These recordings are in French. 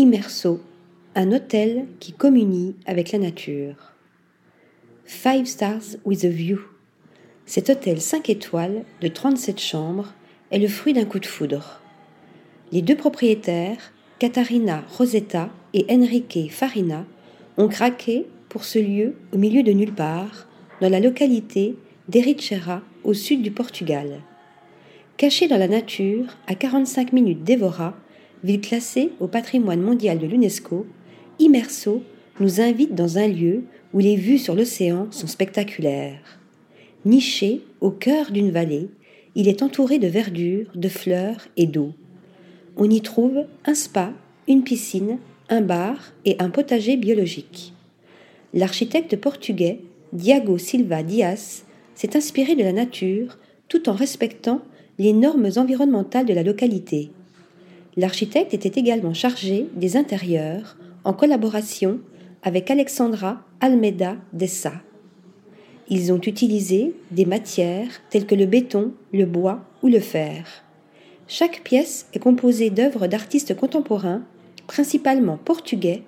Immerso, un hôtel qui communie avec la nature. Five Stars with a View. Cet hôtel 5 étoiles de 37 chambres est le fruit d'un coup de foudre. Les deux propriétaires, Katharina Rosetta et Enrique Farina, ont craqué pour ce lieu au milieu de nulle part, dans la localité d'Ericeira, au sud du Portugal. Caché dans la nature, à 45 minutes d'Evora, ville classée au patrimoine mondial de l'UNESCO, Immerso nous invite dans un lieu où les vues sur l'océan sont spectaculaires. Niché au cœur d'une vallée, il est entouré de verdure, de fleurs et d'eau. On y trouve un spa, une piscine, un bar et un potager biologique. L'architecte portugais Diago Silva Dias s'est inspiré de la nature tout en respectant les normes environnementales de la localité. L'architecte était également chargé des intérieurs en collaboration avec Alexandra Almeida Dessa. Ils ont utilisé des matières telles que le béton, le bois ou le fer. Chaque pièce est composée d'œuvres d'artistes contemporains, principalement portugais,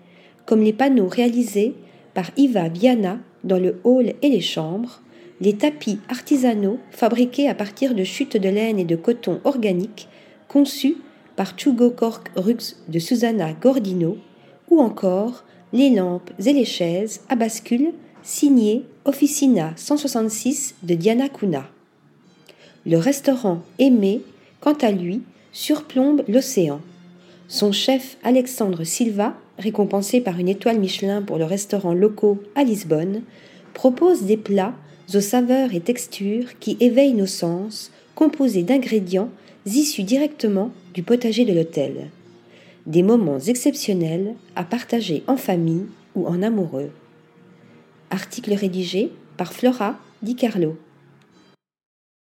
comme les panneaux réalisés par Iva Viana dans le hall et les chambres, les tapis artisanaux fabriqués à partir de chutes de laine et de coton organique conçus par Cork Rux de Susanna Gordino, ou encore les lampes et les chaises à bascule signées Officina 166 de Diana Kuna. Le restaurant Aimé, quant à lui, surplombe l'océan. Son chef Alexandre Silva, récompensé par une étoile Michelin pour le restaurant locaux à Lisbonne, propose des plats aux saveurs et textures qui éveillent nos sens, composés d'ingrédients issus directement du potager de l'hôtel. Des moments exceptionnels à partager en famille ou en amoureux. Article rédigé par Flora Di Carlo.